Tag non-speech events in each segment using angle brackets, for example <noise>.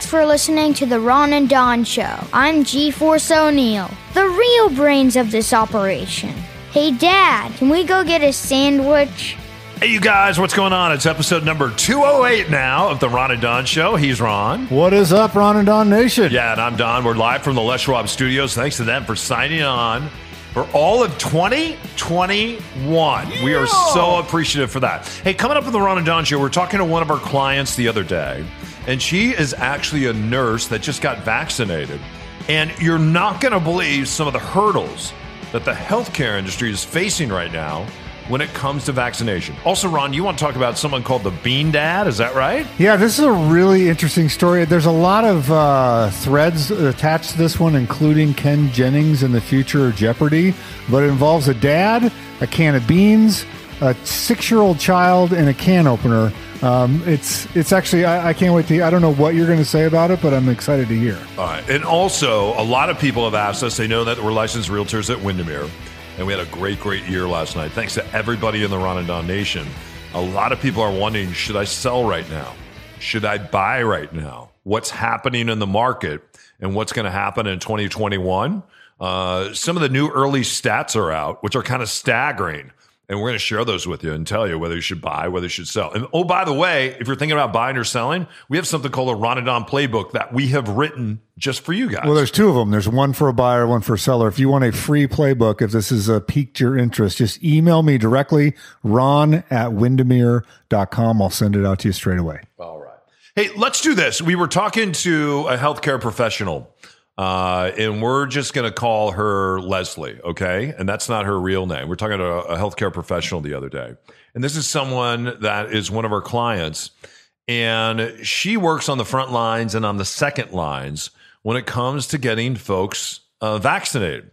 Thanks for listening to the Ron and Don Show. I'm G Force O'Neill, the real brains of this operation. Hey, Dad, can we go get a sandwich? Hey, you guys, what's going on? It's episode number 208 now of the Ron and Don Show. He's Ron. What is up, Ron and Don Nation? Yeah, and I'm Don. We're live from the Les Schwab studios. Thanks to them for signing on for all of 2021. We are so appreciative for that. Hey, coming up with the Ron and Don Show, we're talking to one of our clients the other day, and she is actually a nurse that just got vaccinated. And you're not going to believe some of the hurdles that the healthcare industry is facing right now when it comes to vaccination. Also, Ron, you want to talk about someone called the Bean Dad? Is that right? Yeah, this is a really interesting story. There's a lot of uh, threads attached to this one, including Ken Jennings and the future of Jeopardy. But it involves a dad, a can of beans, a six-year-old child, and a can opener. Um, it's it's actually I, I can't wait to. I don't know what you're going to say about it, but I'm excited to hear. All right. And also, a lot of people have asked us, they know that we're licensed realtors at Windermere, and we had a great, great year last night. Thanks to everybody in the Ron and Don Nation. A lot of people are wondering should I sell right now? Should I buy right now? What's happening in the market and what's going to happen in 2021? Uh, some of the new early stats are out, which are kind of staggering. And we're going to share those with you and tell you whether you should buy, whether you should sell. And oh, by the way, if you're thinking about buying or selling, we have something called a Ron and Don playbook that we have written just for you guys. Well, there's two of them. There's one for a buyer, one for a seller. If you want a free playbook, if this has uh, piqued your interest, just email me directly, ron at windermere.com. I'll send it out to you straight away. All right. Hey, let's do this. We were talking to a healthcare professional, uh, and we're just going to call her Leslie, okay? And that's not her real name. We're talking to a, healthcare professional the other day. And this is someone that is one of our clients, and she works on the front lines and on the second lines when it comes to getting folks uh, vaccinated.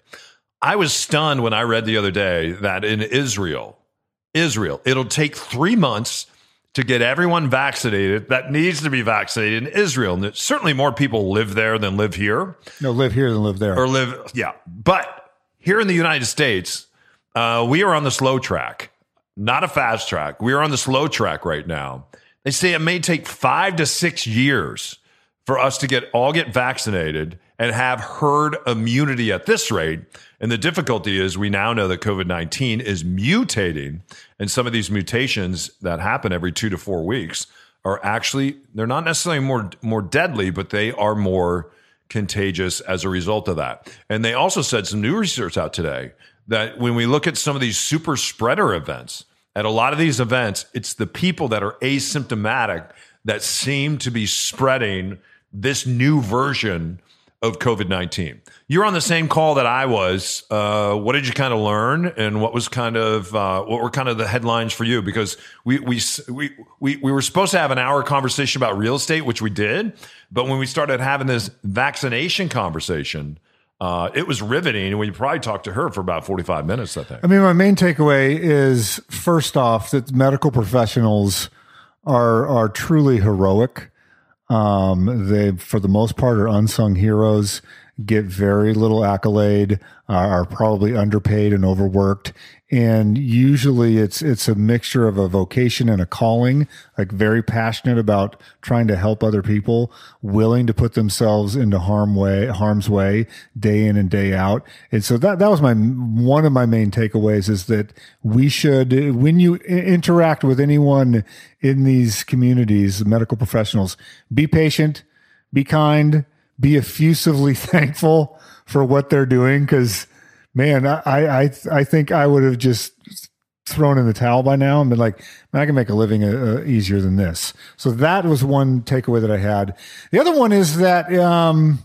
I was stunned when I read the other day that in Israel, Israel, it'll take three months to get everyone vaccinated that needs to be vaccinated in Israel. And certainly more people live there than live here No, live here than live there. or live, yeah. But here in the United States, uh, we are on the slow track, not a fast track. We are on the slow track right now. They say it may take five to six years for us to get all get vaccinated and have herd immunity at this rate. And the difficulty is we now know that COVID 19 is mutating, and some of these mutations that happen every two to four weeks are actually, they're not necessarily more, more deadly, but they are more contagious as a result of that. And they also said some new research out today that when we look at some of these super spreader events, at a lot of these events, it's the people that are asymptomatic that seem to be spreading this new version of COVID 19. You're on the same call that I was. Uh, what did you kind of learn, and what was kind of uh, what were kind of the headlines for you? Because we, we we we we were supposed to have an hour conversation about real estate, which we did, but when we started having this vaccination conversation, uh, it was riveting, and we probably talked to her for about 45 minutes. I think. I mean, my main takeaway is first off that medical professionals are are truly heroic. Um, they, for the most part, are unsung heroes. Get very little accolade. Are, probably underpaid and overworked. And usually, it's it's a mixture of a vocation and a calling. Like very passionate about trying to help other people, willing to put themselves into harm way harm's way day in and day out. And so that that was my one of my main takeaways is that we should when you interact with anyone in these communities, medical professionals, be patient, be kind, be effusively <laughs> thankful for what they're doing because man, I, I, I think I would have just thrown in the towel by now and been like, man, I can make a living uh, uh, easier than this. So that was one takeaway that I had. The other one is that um,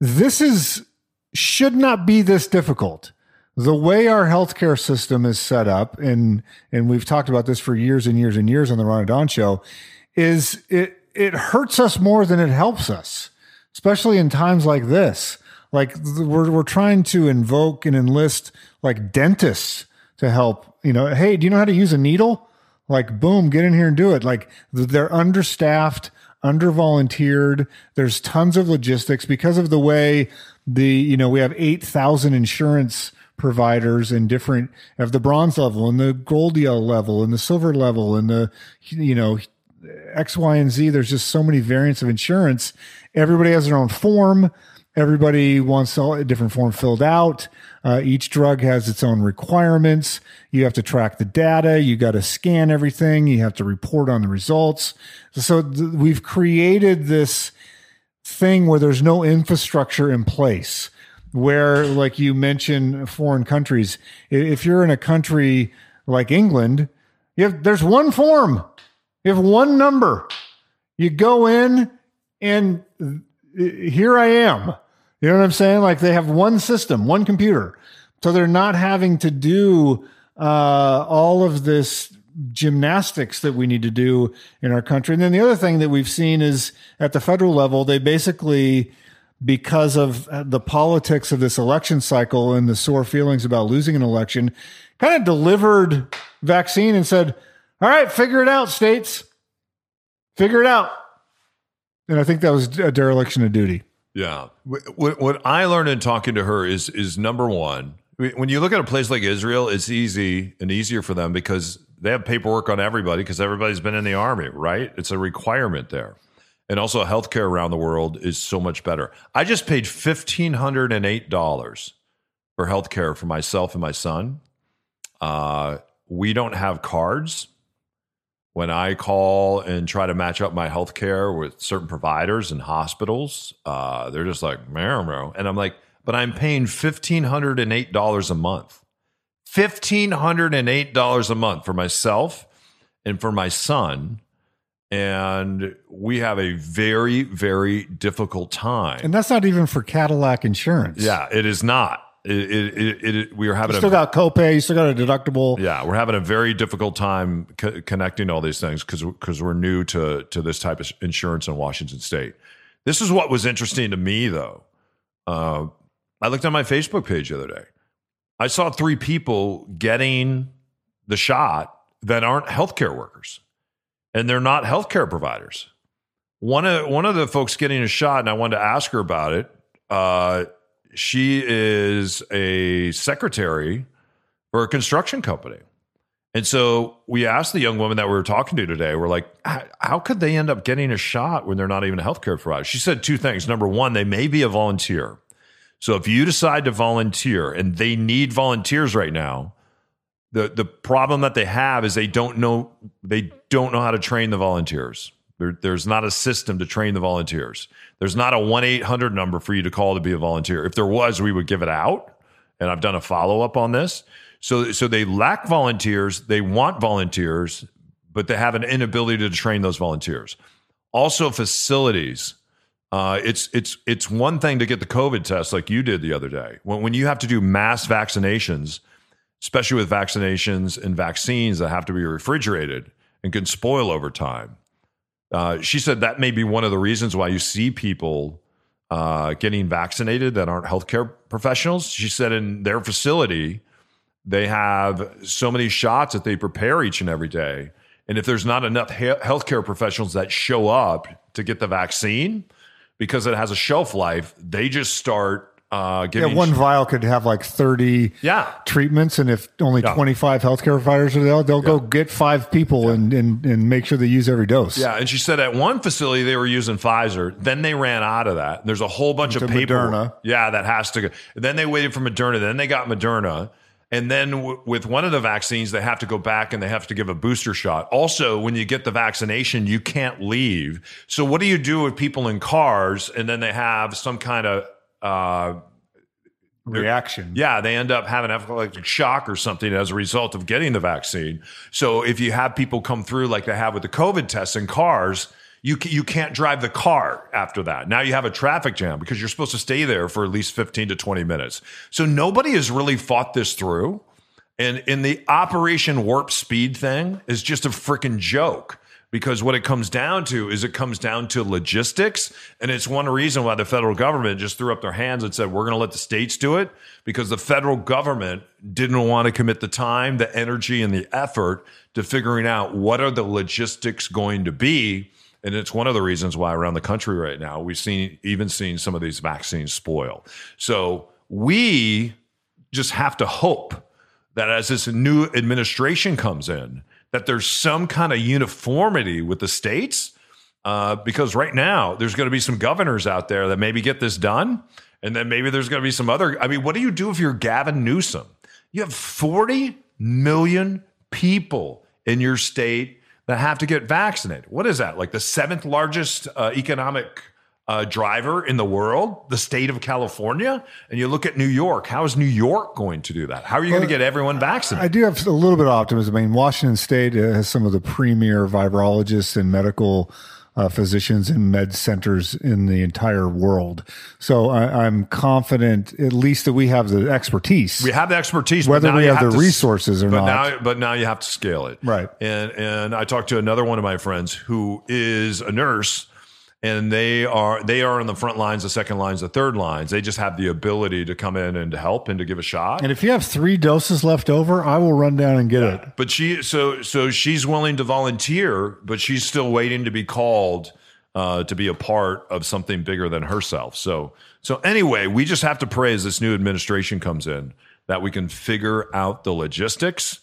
this is should not be this difficult. The way our healthcare system is set up, and and we've talked about this for years and years and years on the Ron and Don show, is it it hurts us more than it helps us. especially in times like this. Like we're we're trying to invoke and enlist like dentists to help. You know, hey, do you know how to use a needle? Like, boom, get in here and do it. Like they're understaffed, under volunteered. There's tons of logistics because of the way the you know we have eight thousand insurance providers in different of the bronze level and the gold level and the silver level and the you know X, Y, and Z. There's just so many variants of insurance. Everybody has their own form. Everybody wants a different form filled out. Uh, each drug has its own requirements. You have to track the data. You got to scan everything. You have to report on the results. So th- we've created this thing where there's no infrastructure in place. Where, like you mentioned, foreign countries. If you're in a country like England, you have there's one form. You have one number. You go in, and uh, here I am. You know what I'm saying? Like they have one system, one computer. So they're not having to do uh, all of this gymnastics that we need to do in our country. And then the other thing that we've seen is at the federal level, they basically, because of the politics of this election cycle and the sore feelings about losing an election, kind of delivered vaccine and said, all right, figure it out, states. Figure it out. And I think that was a dereliction of duty. Yeah. What, what I learned in talking to her is is number one, when you look at a place like Israel, it's easy and easier for them because they have paperwork on everybody because everybody's been in the army, right? It's a requirement there. And also, healthcare around the world is so much better. I just paid $1,508 for healthcare for myself and my son. Uh, we don't have cards when I call and try to match up my health care with certain providers and hospitals, uh, they're just like, meow. And I'm like, but I'm paying $1,508 a month. $1,508 a month for myself and for my son. And we have a very, very difficult time. And that's not even for Cadillac insurance. yeah, it is not. It, it, it, it, we are having You a still got copay, you still got a deductible. yeah, we're having a very difficult time co- connecting all these things because because we're new to to this type of insurance in Washington State. This is what was interesting to me, though. Uh, I looked on my Facebook page the other day. I saw three people getting the shot that aren't healthcare workers, and they're not healthcare providers. One of one of the folks getting a shot, and I wanted to ask her about it. Uh, she is a secretary for a construction company. And so we asked the young woman that we were talking to today, we're like, how could they end up getting a shot when they're not even a healthcare provider? She said two things. Number one, they may be a volunteer. So if you decide to volunteer and they need volunteers right now, the the problem that they have is they don't know they don't know how to train the volunteers. There, there's not a system to train the volunteers. There's not a one eight hundred number for you to call to be a volunteer. If there was, we would give it out. And I've done a follow up on this. So so they lack volunteers. They want volunteers, but they have an inability to train those volunteers. Also, facilities. Uh, it's it's it's one thing to get the COVID test like you did the other day. When when you have to do mass vaccinations, especially with vaccinations and vaccines that have to be refrigerated and can spoil over time. Uh, she said that may be one of the reasons why you see people uh, getting vaccinated that aren't healthcare professionals. She said in their facility, they have so many shots that they prepare each and every day. And if there's not enough he- healthcare professionals that show up to get the vaccine, because it has a shelf life, they just start uh, Yeah, one vial could have like 30 yeah, treatments. And if only Yeah. 25 healthcare providers are there, they'll go get five people and, and, and make sure they use every dose. Yeah, and she said at one facility they were using Pfizer. Then they ran out of that. There's a whole bunch of paperwork. Moderna. Yeah, that has to go. Then they waited for Moderna. Then they got Moderna. And then w- with one of the vaccines, they have to go back and they have to give a booster shot. Also, when you get the vaccination, you can't leave. So what do you do with people in cars and then they have some kind of uh, Reaction. yeah, they end up having anaphylactic shock or something as a result of getting the vaccine. So if you have people come through like they have with the COVID tests in cars, you you can't drive the car after that. Now you have a traffic jam because you're supposed to stay there for at least 15 to 20 minutes. So nobody has really fought this through. And in the Operation Warp Speed thing is just a freaking joke. Because what it comes down to is it comes down to logistics. And it's one reason why the federal government just threw up their hands and said, we're going to let the states do it because the federal government didn't want to commit the time, the energy, and the effort to figuring out what are the logistics going to be. And it's one of the reasons why around the country right now, we've seen even seen some of these vaccines spoil. So we just have to hope that as this new administration comes in, that there's some kind of uniformity with the states. Uh, because right now there's going to be some governors out there that maybe get this done, and then maybe there's going to be some other. I mean, what do you do if you're Gavin Newsom? You have 40 million people in your state that have to get vaccinated. What is that? Like the seventh largest uh, economic uh, driver in the world, the state of California, and you look at New York. How is New York going to do that? How are you going to get everyone vaccinated? I do have a little bit of optimism. I mean, Washington State has some of the premier virologists and medical uh, physicians and med centers in the entire world. So I, am confident, at least, that we have the expertise. We have the expertise, whether we have, have the resources or but not. Now, but now you have to scale it, right? And and I talked to another one of my friends who is a nurse and they are they are on the front lines, the second lines, the third lines. They just have the ability to come in and to help and to give a shot. And if you have three doses left over, I will run down and get yeah. it. But she so so she's willing to volunteer, but she's still waiting to be called uh, to be a part of something bigger than herself. So so anyway, we just have to pray as this new administration comes in that we can figure out the logistics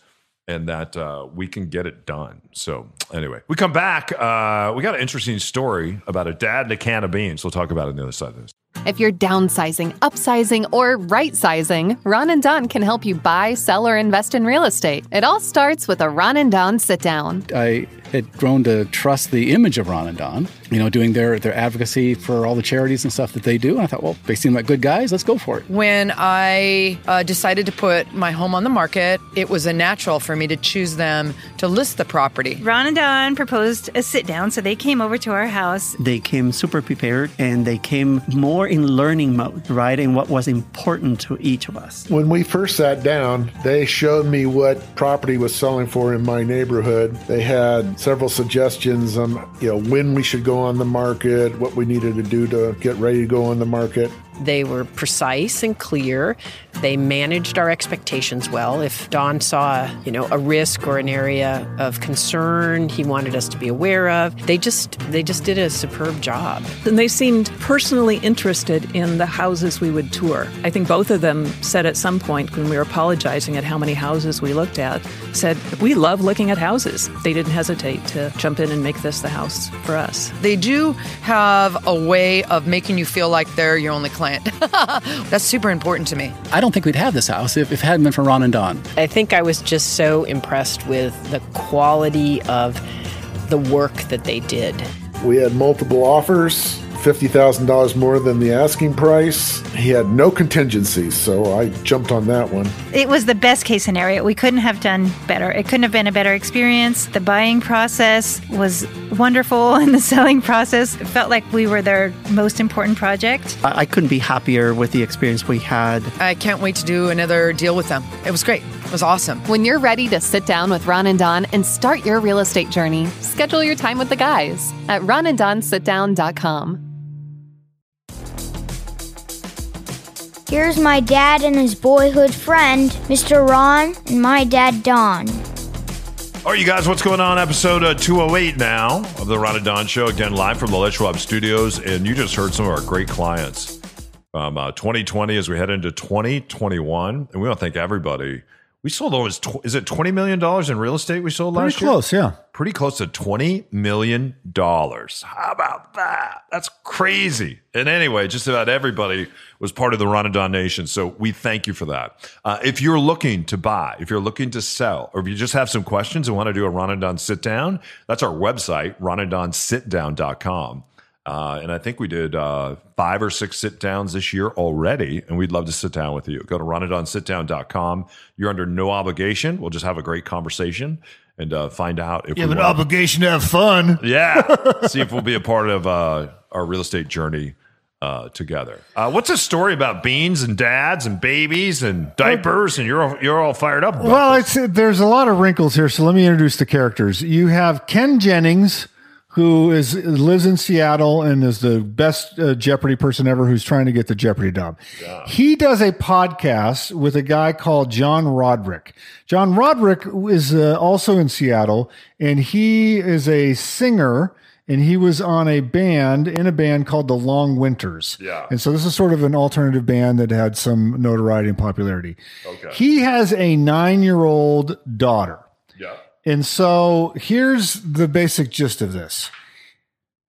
and that uh, we can get it done. So, anyway, we come back. Uh, we got an interesting story about a dad and a can of beans. We'll talk about it on the other side of this. If you're downsizing, upsizing, or right sizing, Ron and Don can help you buy, sell, or invest in real estate. It all starts with a Ron and Don sit down. I had grown to trust the image of Ron and Don, you know, doing their, their advocacy for all the charities and stuff that they do. And I thought, well, they seem like good guys. Let's go for it. When I uh, decided to put my home on the market, it was a natural for me to choose them to list the property. Ron and Don proposed a sit down, so they came over to our house. They came super prepared and they came more in learning mode, right? And what was important to each of us. When we first sat down, they showed me what property was selling for in my neighborhood. They had several suggestions on you know when we should go on the market, what we needed to do to get ready to go on the market. They were precise and clear. They managed our expectations well. If Don saw, you know, a risk or an area of concern he wanted us to be aware of, they just they just did a superb job. And they seemed personally interested in the houses we would tour. I think both of them said at some point when we were apologizing at how many houses we looked at, said, "We love looking at houses." They didn't hesitate to jump in and make this the house for us. They do have a way of making you feel like they're your only client client. <laughs> That's super important to me. I don't think we'd have this house if, if it hadn't been for Ron and Don. I think I was just so impressed with the quality of the work that they did. We had multiple offers $50,000 more than the asking price. He had no contingencies, so I jumped on that one. It was the best case scenario. We couldn't have done better. It couldn't have been a better experience. The buying process was wonderful, <laughs> and the selling process felt like we were their most important project. I couldn't be happier with the experience we had. I can't wait to do another deal with them. It was great. It was awesome. When you're ready to sit down with Ron and Don and start your real estate journey, schedule your time with the guys at ronanddonsitdown.com. Here's my dad and his boyhood friend, Mr. Ron, and my dad, Don. All right, you guys, what's going on? Episode uh, 208 now of the Ron and Don Show, again, live from the Les Schwab Studios. And you just heard some of our great clients from uh, 2020 as we head into 2021. And we want to thank everybody we sold almost, tw- is it $20 million in real estate we sold Pretty last year? Pretty close, yeah. Pretty close to $20 million. How about that? That's crazy. And anyway, just about everybody was part of the Ron and Don Nation. So we thank you for that. Uh, if you're looking to buy, if you're looking to sell, or if you just have some questions and want to do a Ron and Don sit down, that's our website, ronanddonsitdown.com. Uh, and I think we did uh, five or six sit downs this year already, and we'd love to sit down with you. Go to ronanddonsitdown.com. You're under no obligation. We'll just have a great conversation and uh, find out if you have an obligation to have fun. <laughs> Yeah. <laughs> See if we'll be a part of uh, our real estate journey uh, together. Uh, what's a story about beans and dads and babies and diapers? And you're all, you're all fired up. Well, it's there's a lot of wrinkles here, so let me introduce the characters. You have Ken Jennings, who is lives in Seattle and is the best uh, Jeopardy person ever, who's trying to get the Jeopardy job. He does a podcast with a guy called John Roderick. John Roderick is uh, also in Seattle, and he is a singer. And he was on a band in a band called the Long Winters. Yeah. And so this is sort of an alternative band that had some notoriety and popularity. Okay. He has a nine year old daughter. Yeah. And so here's the basic gist of this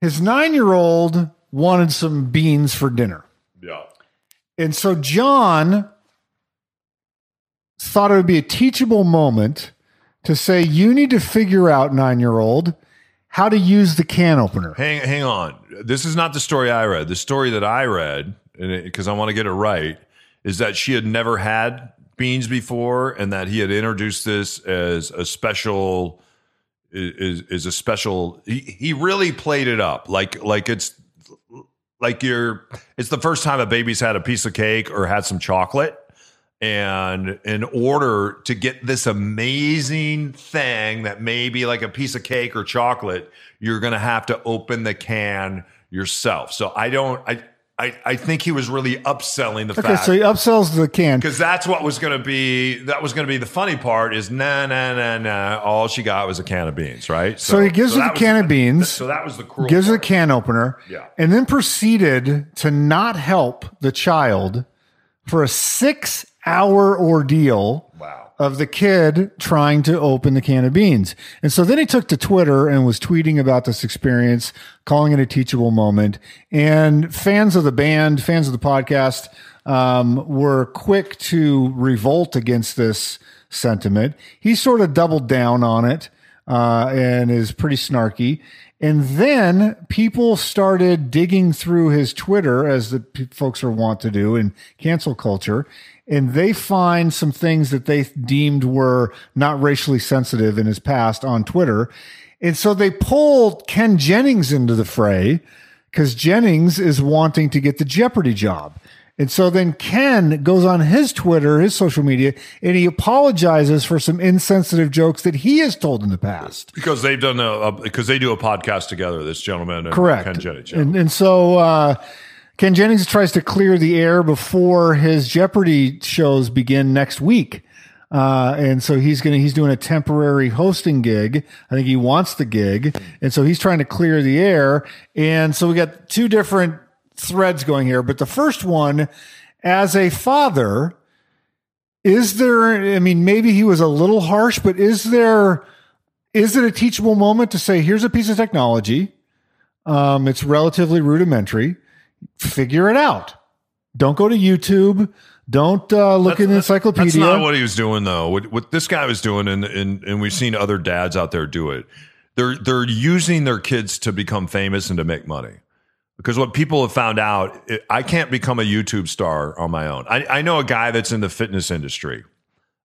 his nine year old wanted some beans for dinner. Yeah. And so John thought it would be a teachable moment to say, you need to figure out, nine year old, how to use the can opener. Hang, hang on. This is not the story I read. The story that I read, because I want to get it right, is that she had never had beans before, and that he had introduced this as a special. Is is a special? He, he really played it up like like it's like you're. It's the first time a baby's had a piece of cake or had some chocolate. And in order to get this amazing thing that may be like a piece of cake or chocolate, you're going to have to open the can yourself. So I don't, I, I, I think he was really upselling the Okay, fact so he upsells the can. because that's what was going to be, that was going to be the funny part is nah, nah, nah, nah. All she got was a can of beans, right? So, he gives her that the was can of beans. So that was the cruel gives her the can opener. Yeah. And then proceeded to not help the child for a six hour ordeal of the kid trying to open the can of beans. And so then he took to Twitter and was tweeting about this experience, calling it a teachable moment. And fans of the band, fans of the podcast, um, were quick to revolt against this sentiment. He sort of doubled down on it uh, and is pretty snarky. And then people started digging through his Twitter, as the folks are wont to do in cancel culture, and they find some things that they deemed were not racially sensitive in his past on Twitter. And so they pulled Ken Jennings into the fray because Jennings is wanting to get the Jeopardy job. And so then Ken goes on his Twitter, his social media, and he apologizes for some insensitive jokes that he has told in the past. because they've done a, because they do a podcast together. This gentleman, and Correct. Ken Jennings. And, and so uh, Ken Jennings tries to clear the air before his Jeopardy shows begin next week. Uh, and so he's gonna he's doing a temporary hosting gig. I think he wants the gig, and so he's trying to clear the air. And so we got two different threads going here. But the first one, as a father, is there? I mean, maybe he was a little harsh, but is there? Is it a teachable moment to say, here's a piece of technology? Um, it's relatively rudimentary. Figure it out. Don't go to YouTube. Don't uh, look in the encyclopedia. That's not what he was doing, though. What, what this guy was doing, and, and and we've seen other dads out there do it. They're they're using their kids to become famous and to make money. Because what people have found out, it, I can't become a YouTube star on my own. I, I know a guy that's in the fitness industry,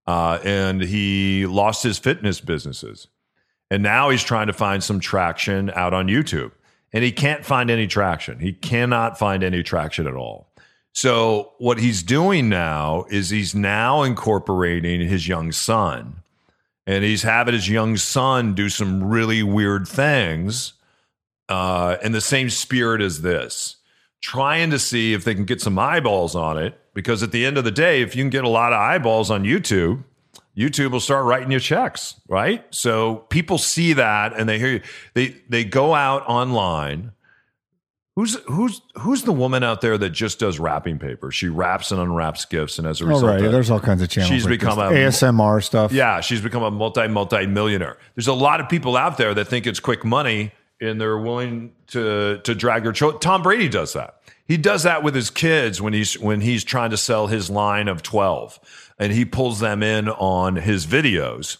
uh, and he lost his fitness businesses, and now he's trying to find some traction out on YouTube, and he can't find any traction. He cannot find any traction at all. So what he's doing now is he's now incorporating his young son, and he's having his young son do some really weird things uh, in the same spirit as this, trying to see if they can get some eyeballs on it. Because at the end of the day, if you can get a lot of eyeballs on YouTube, YouTube will start writing you checks, right? So people see that and they hear you. They they go out online. Who's who's who's the woman out there that just does wrapping paper? She wraps and unwraps gifts, and as a Oh, result, right. of- There's all kinds of channels. She's like become a ASMR stuff. yeah, she's become a multi multi millionaire. There's a lot of people out there that think it's quick money and they're willing to to drag their children. Tom Brady does that. He does that with his kids when he's when he's trying to sell his line of 12 and he pulls them in on his videos.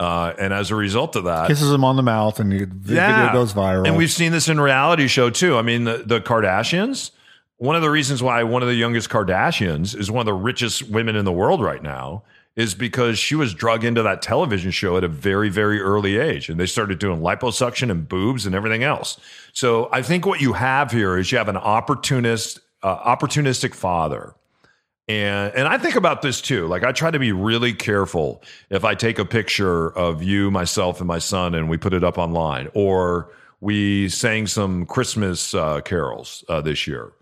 Uh, and as a result of that, Kisses him on the mouth, and the video goes viral. and we've seen this in reality show too. I mean, the, the Kardashians. One of the reasons why one of the youngest Kardashians is one of the richest women in the world right now is because she was drug into that television show at a very, very early age. And they started doing liposuction and boobs and everything else. So I think what you have here is you have an opportunist uh, opportunistic father. And and I think about this too. Like I try to be really careful if I take a picture of you, myself, and my son, and we put it up online, or we sang some Christmas uh, carols uh, this year.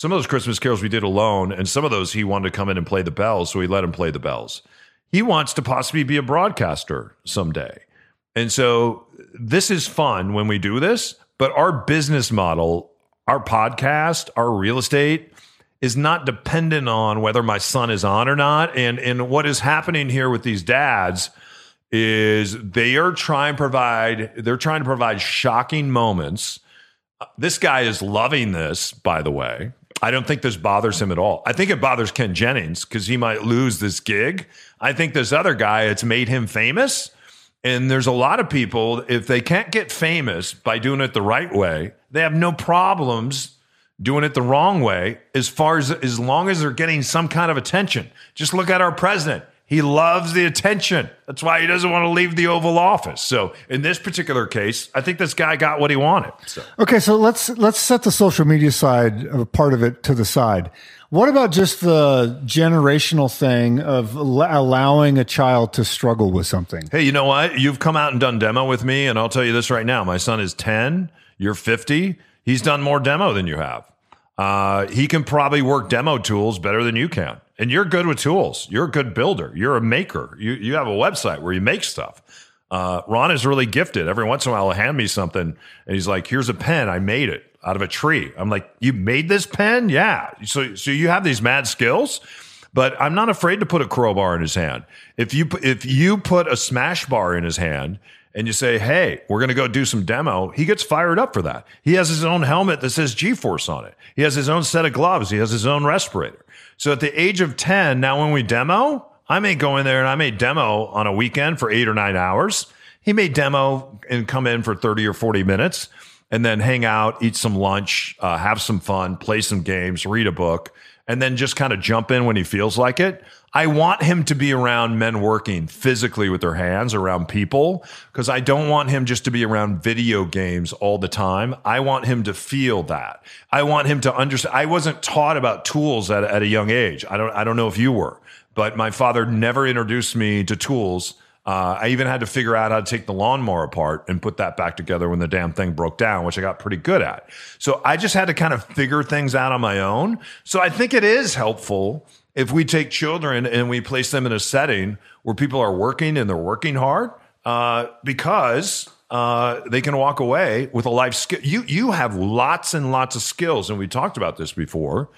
Some of those Christmas carols we did alone, and some of those he wanted to come in and play the bells, so we let him play the bells. He wants to possibly be a broadcaster someday. And so this is fun when we do this, but our business model, our podcast, our real estate is not dependent on whether my son is on or not. And and what is happening here with these dads is they are trying provide they're trying to provide shocking moments. This guy is loving this, by the way. I don't think this bothers him at all. I think it bothers Ken Jennings because he might lose this gig. I think this other guy, it's made him famous. And there's a lot of people, if they can't get famous by doing it the right way, they have no problems doing it the wrong way as far as as long as they're getting some kind of attention. Just look at our president. He loves the attention. That's why he doesn't want to leave the Oval Office. So in this particular case, I think this guy got what he wanted. So Okay, so let's let's set the social media side of a part of it to the side. What about just the generational thing of al- allowing a child to struggle with something? Hey, you know what? You've come out and done demo with me, and I'll tell you this right now. My son is 10, you're 50. He's done more demo than you have. Uh, he can probably work demo tools better than you can. And you're good with tools. You're a good builder. You're a maker. You, you have a website where you make stuff. Uh, Ron is really gifted. Every once in a while, he'll hand me something, and he's like, "Here's a pen. I made it out of a tree." I'm like, "You made this pen? Yeah." So, so you have these mad skills, but I'm not afraid to put a crowbar in his hand. If you if you put a smash bar in his hand and you say, "Hey, we're going to go do some demo," he gets fired up for that. He has his own helmet that says G-force on it. He has his own set of gloves. He has his own respirator. So at the age of 10, now when we demo, I may go in there and I may demo on a weekend for eight or nine hours. He may demo and come in for 30 or 40 minutes and then hang out, eat some lunch, uh, have some fun, play some games, read a book, and then just kind of jump in when he feels like it. I want him to be around men working physically with their hands, around people, because I don't want him just to be around video games all the time. I want him to feel that. I want him to understand. I wasn't taught about tools at, at a young age. I don't, I don't know if you were, but my father never introduced me to tools. Uh, I even had to figure out how to take the lawnmower apart and put that back together when the damn thing broke down, which I got pretty good at. So I just had to kind of figure things out on my own. So I think it is helpful if we take children and we place them in a setting where people are working and they're working hard, uh, because uh, they can walk away with a life skill. You you have lots and lots of skills, and we talked about this before,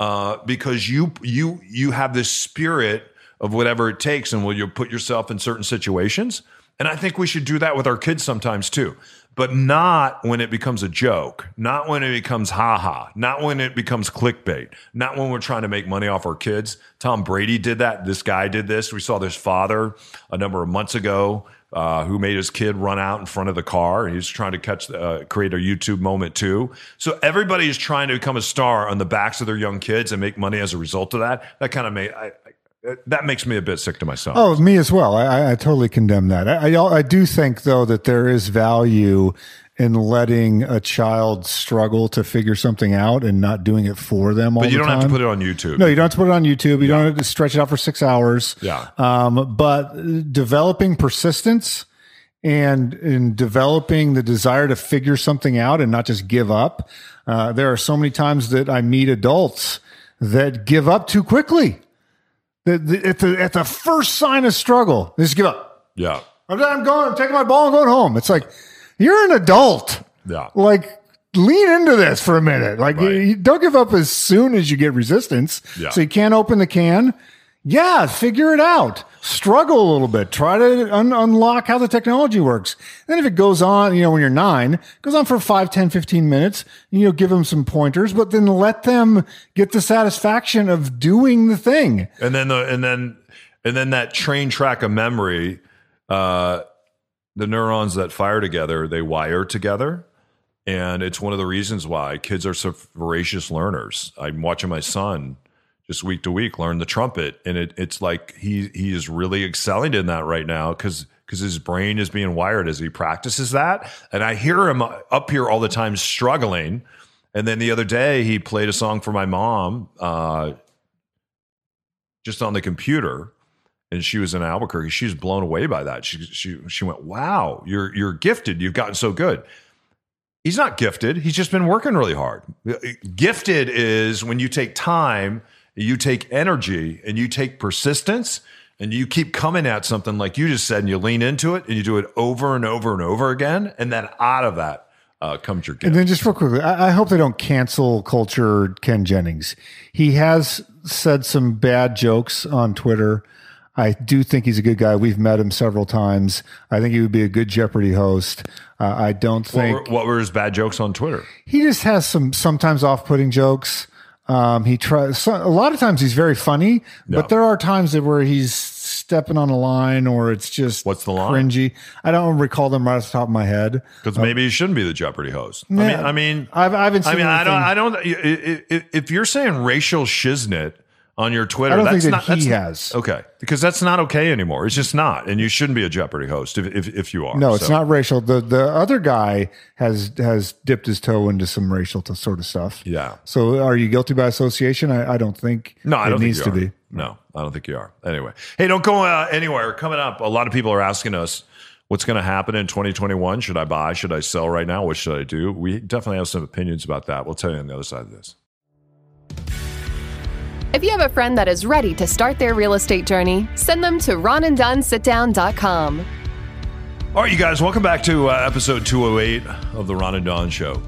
uh, because you you you have this spirit of whatever it takes, and will you put yourself in certain situations. And I think we should do that with our kids sometimes too, but not when it becomes a joke, not when it becomes haha, not when it becomes clickbait, not when we're trying to make money off our kids. Tom Brady did that. This guy did this. We saw this father a number of months ago uh, who made his kid run out in front of the car. He's trying to catch, uh, create a YouTube moment too. So everybody is trying to become a star on the backs of their young kids and make money as a result of that. That kind of made I, that makes me a bit sick to myself. Oh, me as well. I, I- totally condemn that. I, I, I do think, though, that there is value in letting a child struggle to figure something out and not doing it for them all but you the don't have to put it on YouTube. No, you don't have to put it on YouTube. You don't have to stretch it out for six hours. Yeah. Um, but developing persistence and in developing the desire to figure something out and not just give up. Uh, there are so many times that I meet adults that give up too quickly. That that at the at the first sign of struggle, they just give up. Yeah. I'm, I'm going. I'm taking my ball and going home. It's like you're an adult. Yeah. Like lean into this for a minute. Like you don't give up as soon as you get resistance. Yeah. So you can't open the can. Yeah, figure it out. Struggle a little bit. Try to un- unlock how the technology works. Then if it goes on, you know, when you're nine, it goes on for 5, 10, 15 minutes, you know, give them some pointers, but then let them get the satisfaction of doing the thing. and then the and then and then that train track of memory uh the neurons that fire together they wire together and it's one of the reasons why kids are so voracious learners i'm watching my son just week to week learn the trumpet and it, it's like he he is really excelling in that right now because because his brain is being wired as he practices that and i hear him up here all the time struggling And then the other day, he played a song for my mom uh, just on the computer. And she was in Albuquerque. She was blown away by that. She, she, she went, Wow, you're, you're gifted. You've gotten so good. He's not gifted. He's just been working really hard. Gifted is when you take time, you take energy, and you take persistence, and you keep coming at something like you just said, and you lean into it, and you do it over and over and over again. And then out of that uh, comes your gift. And then just real quickly, I, I hope they don't cancel culture Ken Jennings. He has said some bad jokes on Twitter. I do think he's a good guy. We've met him several times. I think he would be a good Jeopardy host. Uh, I don't What think were, what were his bad jokes on Twitter? he just has some sometimes off-putting jokes. Um, he tries so, a lot of times he's very funny, but there are times that where he's stepping on a line or it's just What's the line? cringy. I don't recall them right off the top of my head. Because maybe he shouldn't be the Jeopardy host. I mean, I mean, I've, I haven't I mean, I don't, anything- I don't. i- i- If you're saying racial shiznit on your Twitter, I don't that's think not. that he that's, has. Okay, because that's not okay anymore. It's just not, and you shouldn't be a Jeopardy host if if, if you are. No, it's So, not racial. The the other guy has has dipped his toe into some racial sort of stuff. Yeah. So are you guilty by association? I, I don't think. No, I it don't needs think to you are. be. No, I don't think you are. Anyway, hey, don't go uh, anywhere. Coming up, a lot of people are asking us what's going to happen in 2021. Should I buy? Should I sell right now? What should I do? We definitely have some opinions about that. We'll tell you on the other side of this. If you have a friend that is ready to start their real estate journey, send them to ronanddonsitdown.com. All right, you guys, welcome back to uh, episode 208 of the Ron and Don Show.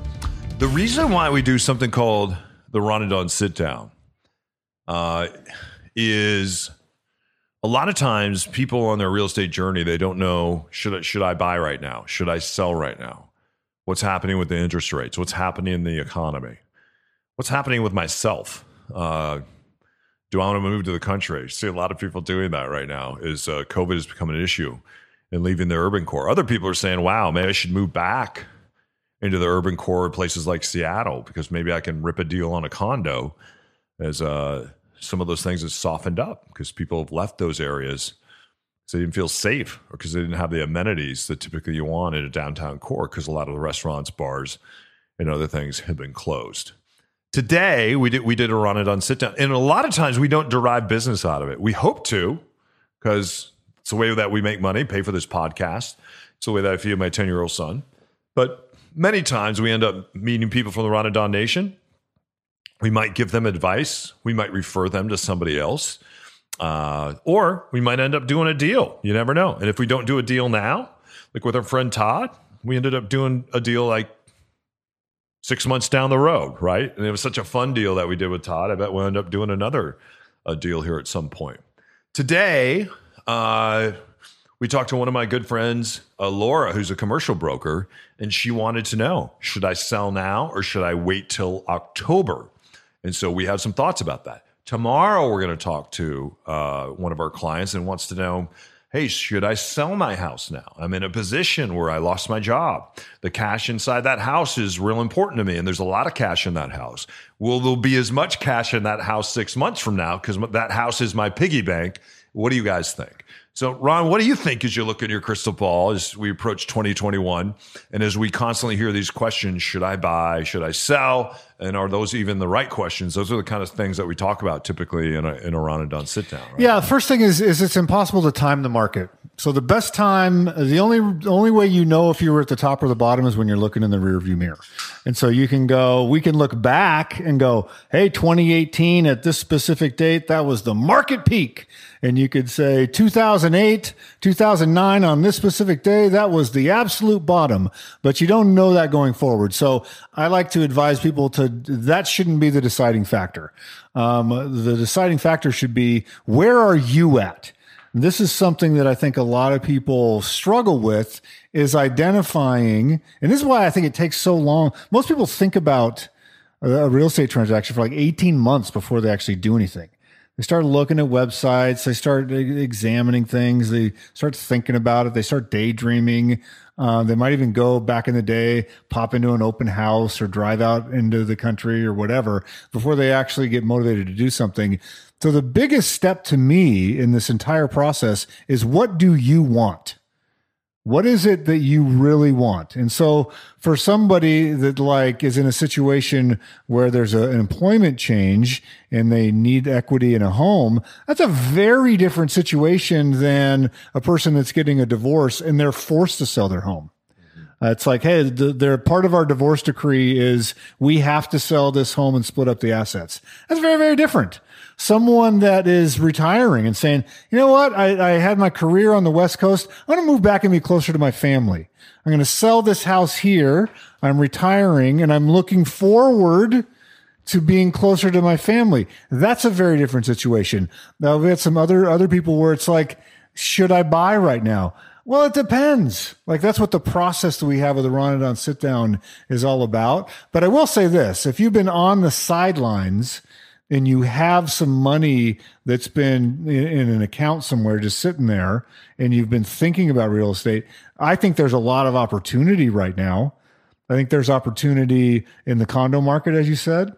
The reason why we do something called the Ron and Don Sit Down uh, is a lot of times people on their real estate journey they don't know should I, should I buy right now? Should I sell right now? What's happening with the interest rates? What's happening in the economy? What's happening with myself? Uh, do I want to move to the country? I see a lot of people doing that right now. Is uh, COVID has become an issue and leaving the urban core. Other people are saying, "Wow, maybe I should move back into the urban core, places like Seattle, because maybe I can rip a deal on a condo." As uh, some of those things have softened up because people have left those areas because they didn't feel safe or because they didn't have the amenities that typically you want in a downtown core because a lot of the restaurants, bars, and other things have been closed. Today we did we did a Ron and Don sit down, and a lot of times we don't derive business out of it. We hope to because it's the way that we make money, pay for this podcast. It's the way that I feed my ten year old son. But many times we end up meeting people from the Ron and Don Nation. We might give them advice. We might refer them to somebody else. Uh, or we might end up doing a deal. You never know. And if we don't do a deal now, like with our friend Todd, we ended up doing a deal like six months down the road, right? And it was such a fun deal that we did with Todd. I bet we'll end up doing another uh, deal here at some point. Today, uh, we talked to one of my good friends, uh, Laura, who's a commercial broker, and she wanted to know should I sell now or should I wait till October? And so we have some thoughts about that. Tomorrow, we're going to talk to uh, one of our clients and wants to know hey, should I sell my house now? I'm in a position where I lost my job. The cash inside that house is real important to me, and there's a lot of cash in that house. Will there be as much cash in that house six months from now? Because that house is my piggy bank. What do you guys think? So, Ron, what do you think as you look at your crystal ball as we approach 2021? And as we constantly hear these questions should I buy? Should I sell? And are those even the right questions? Those are the kind of things that we talk about typically in a, in a Ron and Don sit down. Right? Yeah, first thing is is it's impossible to time the market. So the best time, the only only way you know if you were at the top or the bottom is when you're looking in the rearview mirror. And so you can go, we can look back and go, hey, 2018 at this specific date, that was the market peak. And you could say 2008, 2009 on this specific day, that was the absolute bottom. But you don't know that going forward. So I like to advise people to that shouldn't be the deciding factor. Um, the deciding factor should be where are you at? This is something that I think a lot of people struggle with is identifying, and this is why I think it takes so long. Most people think about a real estate transaction for like 18 months before they actually do anything. They start looking at websites, they start examining things, they start thinking about it, they start daydreaming. Uh, they might even go back in the day, pop into an open house or drive out into the country or whatever before they actually get motivated to do something. So the biggest step to me in this entire process is what do you want? What is it that you really want? And so for somebody that like is in a situation where there's a, an employment change and they need equity in a home, that's a very different situation than a person that's getting a divorce and they're forced to sell their home. Uh, it's like, hey, the, they're part of our divorce decree is we have to sell this home and split up the assets. That's very, very different. Someone that is retiring and saying, you know what? I, I had my career on the West Coast. I'm going to move back and be closer to my family. I'm going to sell this house here. I'm retiring and I'm looking forward to being closer to my family. That's a very different situation. Now we had some other, other people where it's like, should I buy right now? Well, it depends. Like that's what the process that we have with the Ron and Don sit down is all about. But I will say this: if you've been on the sidelines and you have some money that's been in, an account somewhere just sitting there, and you've been thinking about real estate, I think there's a lot of opportunity right now. I think there's opportunity in the condo market, as you said.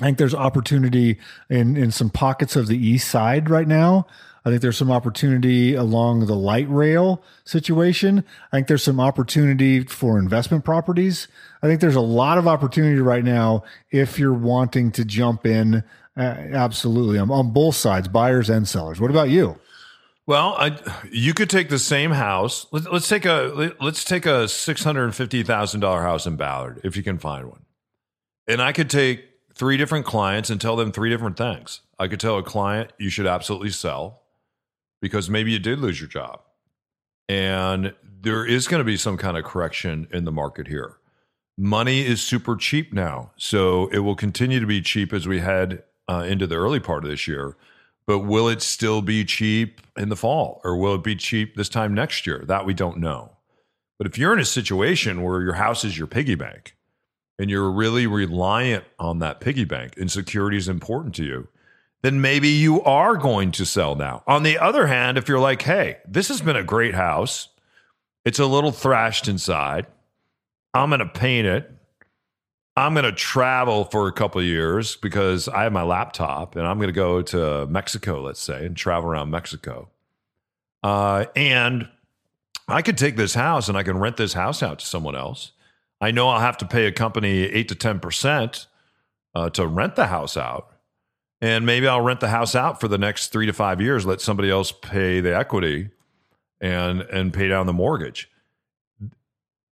I think there's opportunity in in some pockets of the east side right now. I think there's some opportunity along the light rail situation. I think there's some opportunity for investment properties. I think there's a lot of opportunity right now if you're wanting to jump in. Uh, absolutely, I'm on both sides, buyers and sellers. What about you? Well, I, you could take the same house. Let, us take a let's take a six hundred fifty thousand dollar house in Ballard, if you can find one, and I could take three different clients and tell them three different things. I could tell a client you should absolutely sell because maybe you did lose your job. And there is going to be some kind of correction in the market here. Money is super cheap now. So it will continue to be cheap as we head uh, into the early part of this year. But will it still be cheap in the fall or will it be cheap this time next year? That we don't know. But if you're in a situation where your house is your piggy bank and you're really reliant on that piggy bank and security is important to you, then maybe you are going to sell now. On the other hand, if you're like, hey, this has been a great house, it's a little thrashed inside, I'm going to paint it. I'm going to travel for a couple years because I have my laptop and I'm going to go to Mexico, let's say, and travel around Mexico. Uh, and I could take this house and I can rent this house out to someone else. I know I'll have to pay a company eight to 10% uh, to rent the house out and maybe I'll rent the house out for the next three to five years, let somebody else pay the equity and and pay down the mortgage.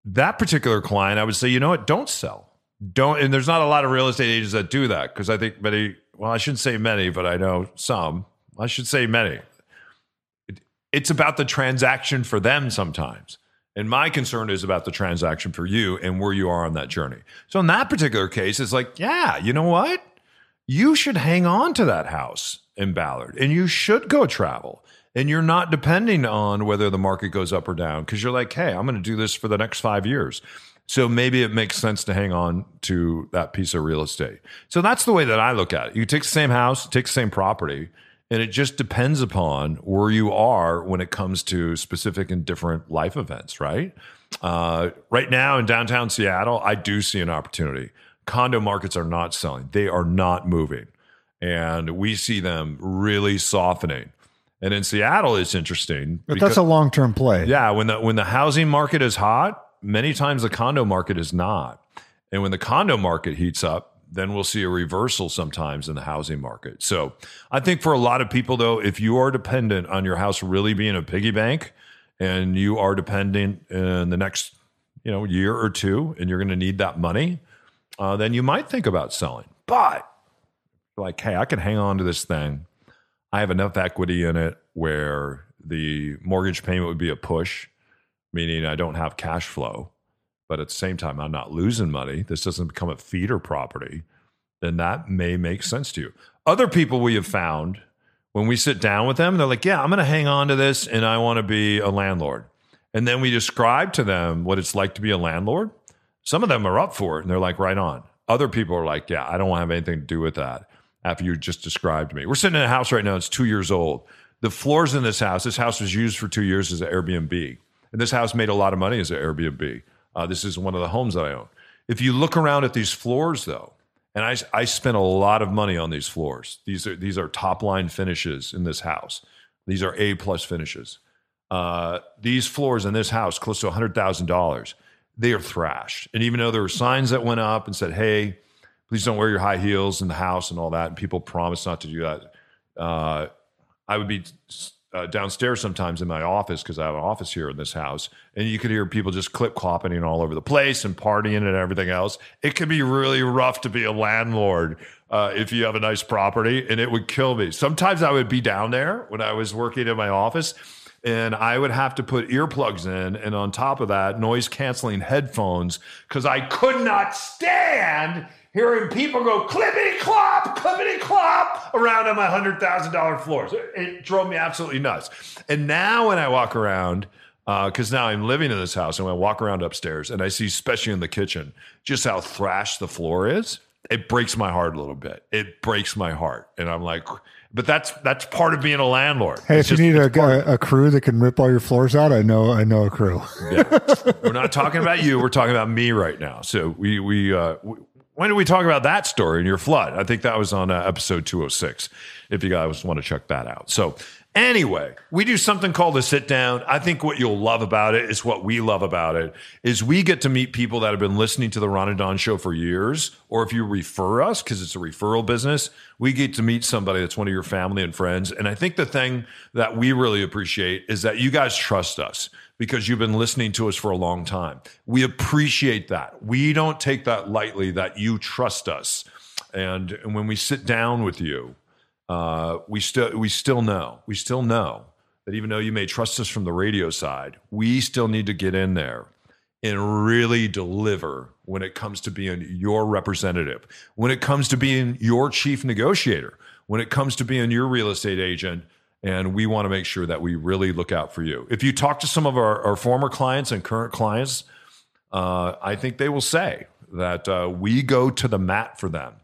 That particular client, I would say, you know what, don't sell. Don't and there's not a lot of real estate agents that do that because I think many, well, I shouldn't say many, but I know some. I should say many. It, it's about the transaction for them sometimes. And my concern is about the transaction for you and where you are on that journey. So in that particular case, it's like, yeah, you know what? you should hang on to that house in Ballard and you should go travel. And you're not depending on whether the market goes up or down because you're like, hey, I'm going to do this for the next five years. So maybe it makes sense to hang on to that piece of real estate. So that's the way that I look at it. You take the same house, take the same property, and it just depends upon where you are when it comes to specific and different life events, right? Uh, right now in downtown Seattle, I do see an opportunity condo markets are not selling. They are not moving. And we see them really softening. And in Seattle, it's interesting. But because, that's a long term play. Yeah. When the when the housing market is hot, many times the condo market is not. And when the condo market heats up, then we'll see a reversal sometimes in the housing market. So I think for a lot of people, though, if you are dependent on your house really being a piggy bank and you are dependent in the next you know year or two and you're going to need that money uh, then you might think about selling. But like, hey, I can hang on to this thing. I have enough equity in it where the mortgage payment would be a push, meaning I don't have cash flow. But at the same time, I'm not losing money. This doesn't become a feeder property. Then that may make sense to you. Other people we have found when we sit down with them, they're like, yeah, I'm going to hang on to this and I want to be a landlord. And then we describe to them what it's like to be a landlord. Some of them are up for it and they're like, right on. Other people are like, yeah, I don't want to have anything to do with that after you just described to me. We're sitting in a house right now, it's two years old. The floors in this house, this house was used for two years as an Airbnb. And this house made a lot of money as an Airbnb. Uh, this is one of the homes that I own. If you look around at these floors, though, and I, I spent a lot of money on these floors. These are these are top line finishes in this house. These are A plus finishes. uh, these floors in this house, close to $100,000, they are thrashed. And even though there were signs that went up and said, hey, please don't wear your high heels in the house and all that, and people promise not to do that, uh, I would be uh, downstairs sometimes in my office because I have an office here in this house, and you could hear people just clip clopping all over the place and partying and everything else. It can be really rough to be a landlord uh, if you have a nice property, and it would kill me. Sometimes I would be down there when I was working in my office, and I would have to put earplugs in, and on top of that, noise canceling headphones because I could not stand hearing people go clippity clop, clippity clop around on my hundred thousand dollar floors. It, drove me absolutely nuts. And now when I walk around, because now I'm living in this house, and when I walk around upstairs and I see, especially in the kitchen, just how thrashed the floor is, it breaks my heart a little bit. It breaks my heart, and I'm like. But that's that's part of being a landlord. Hey, It's if you just- need a, a, a crew that can rip all your floors out, I know I know a crew. We're not talking about you. We're talking about me right now. So we we, uh, we when did we talk about that story in your flood? I think that was on uh, episode 206. If you guys want to check that out. So anyway, we do something called a sit down. I think what you'll love about it is what we love about it is we get to meet people that have been listening to the Ron and Don show for years, or if you refer us because it's a referral business, we get to meet somebody that's one of your family and friends. And I think the thing that we really appreciate is that you guys trust us because you've been listening to us for a long time. We appreciate that. We don't take that lightly that you trust us. And, and when we sit down with you, uh, we still we still know we still know that even though you may trust us from the radio side, we still need to get in there and really deliver when it comes to being your representative, when it comes to being your chief negotiator, when it comes to being your real estate agent. And we want to make sure that we really look out for you. If you talk to some of our, our former clients and current clients, uh, I think they will say that uh, we go to the mat for them,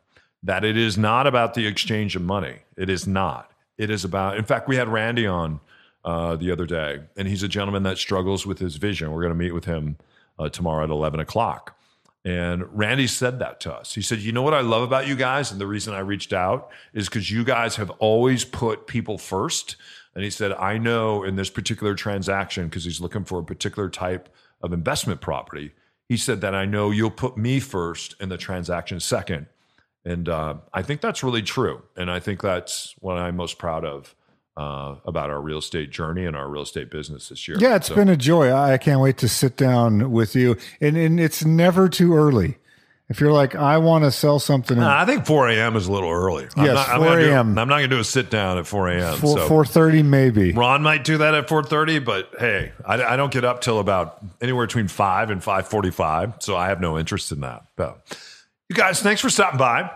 that it is not about the exchange of money. It is not. It is about, in fact, we had Randy on uh, the other day, and he's a gentleman that struggles with his vision. We're going to meet with him uh, tomorrow at 11 o'clock. And Randy said that to us. He said, You know what I love about you guys? And the reason I reached out is because you guys have always put people first. And he said, I know in this particular transaction, because he's looking for a particular type of investment property, he said that I know you'll put me first and the transaction second. And uh, I think that's really true. And I think that's what I'm most proud of uh, about our real estate journey and our real estate business this year. Yeah, it's So- been a joy. I can't wait to sit down with you. And, and it's never too early. If you're like, I want to sell something Nah, at I think 4 a.m. is a little early. I'm Yes, not, 4 gonna do- a.m.. I'm not going to do a sit down at 4 a.m. four so four thirty, maybe. Ron might do that at 4:30, but hey, I, I don't get up till about anywhere between five and 5:45, so I have no interest in that. But you guys, thanks for stopping by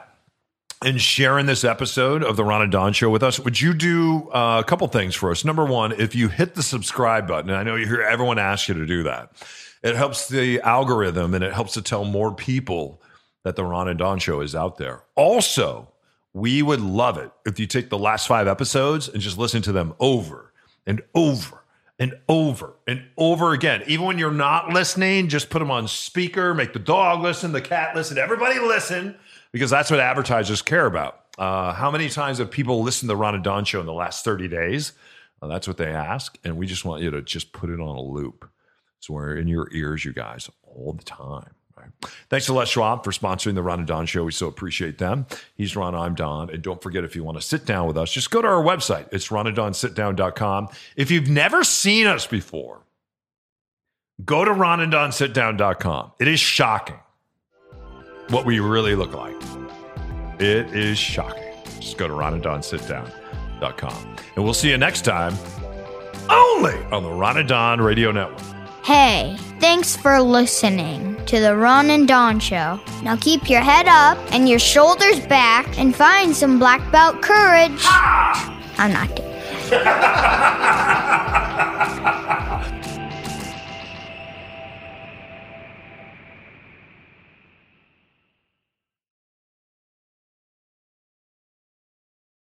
and sharing this episode of the Ron and Don Show with us. Would you do uh, a couple things for us? Number one, if you hit the subscribe button, I know you hear everyone ask you to do that, it helps the algorithm and it helps to tell more people that the Ron and Don Show is out there. Also, we would love it if you take the last five episodes and just listen to them over and over and over and over again. Even when you're not listening, just put them on speaker, make the dog listen, the cat listen, everybody listen, because that's what advertisers care about. Uh, how many times have people listened to Ron and Don show in the last 30 days? Well, that's what they ask. And we just want you to just put it on a loop. So we're in your ears, you guys, all the time. Thanks to Les Schwab for sponsoring the Ron and Don show. We so appreciate them. He's Ron, I'm Don. And don't forget, if you want to sit down with us, just go to our website. It's ronanddonsitdown.com. If you've never seen us before, go to ronanddonsitdown.com. It is shocking what we really look like. It is shocking. Just go to ronanddonsitdown.com. And we'll see you next time only on the Ron and Don Radio Network. Hey, thanks for listening to the Ron and Don Show. Now keep your head up and your shoulders back and find some black belt courage. I'm not kidding. <laughs>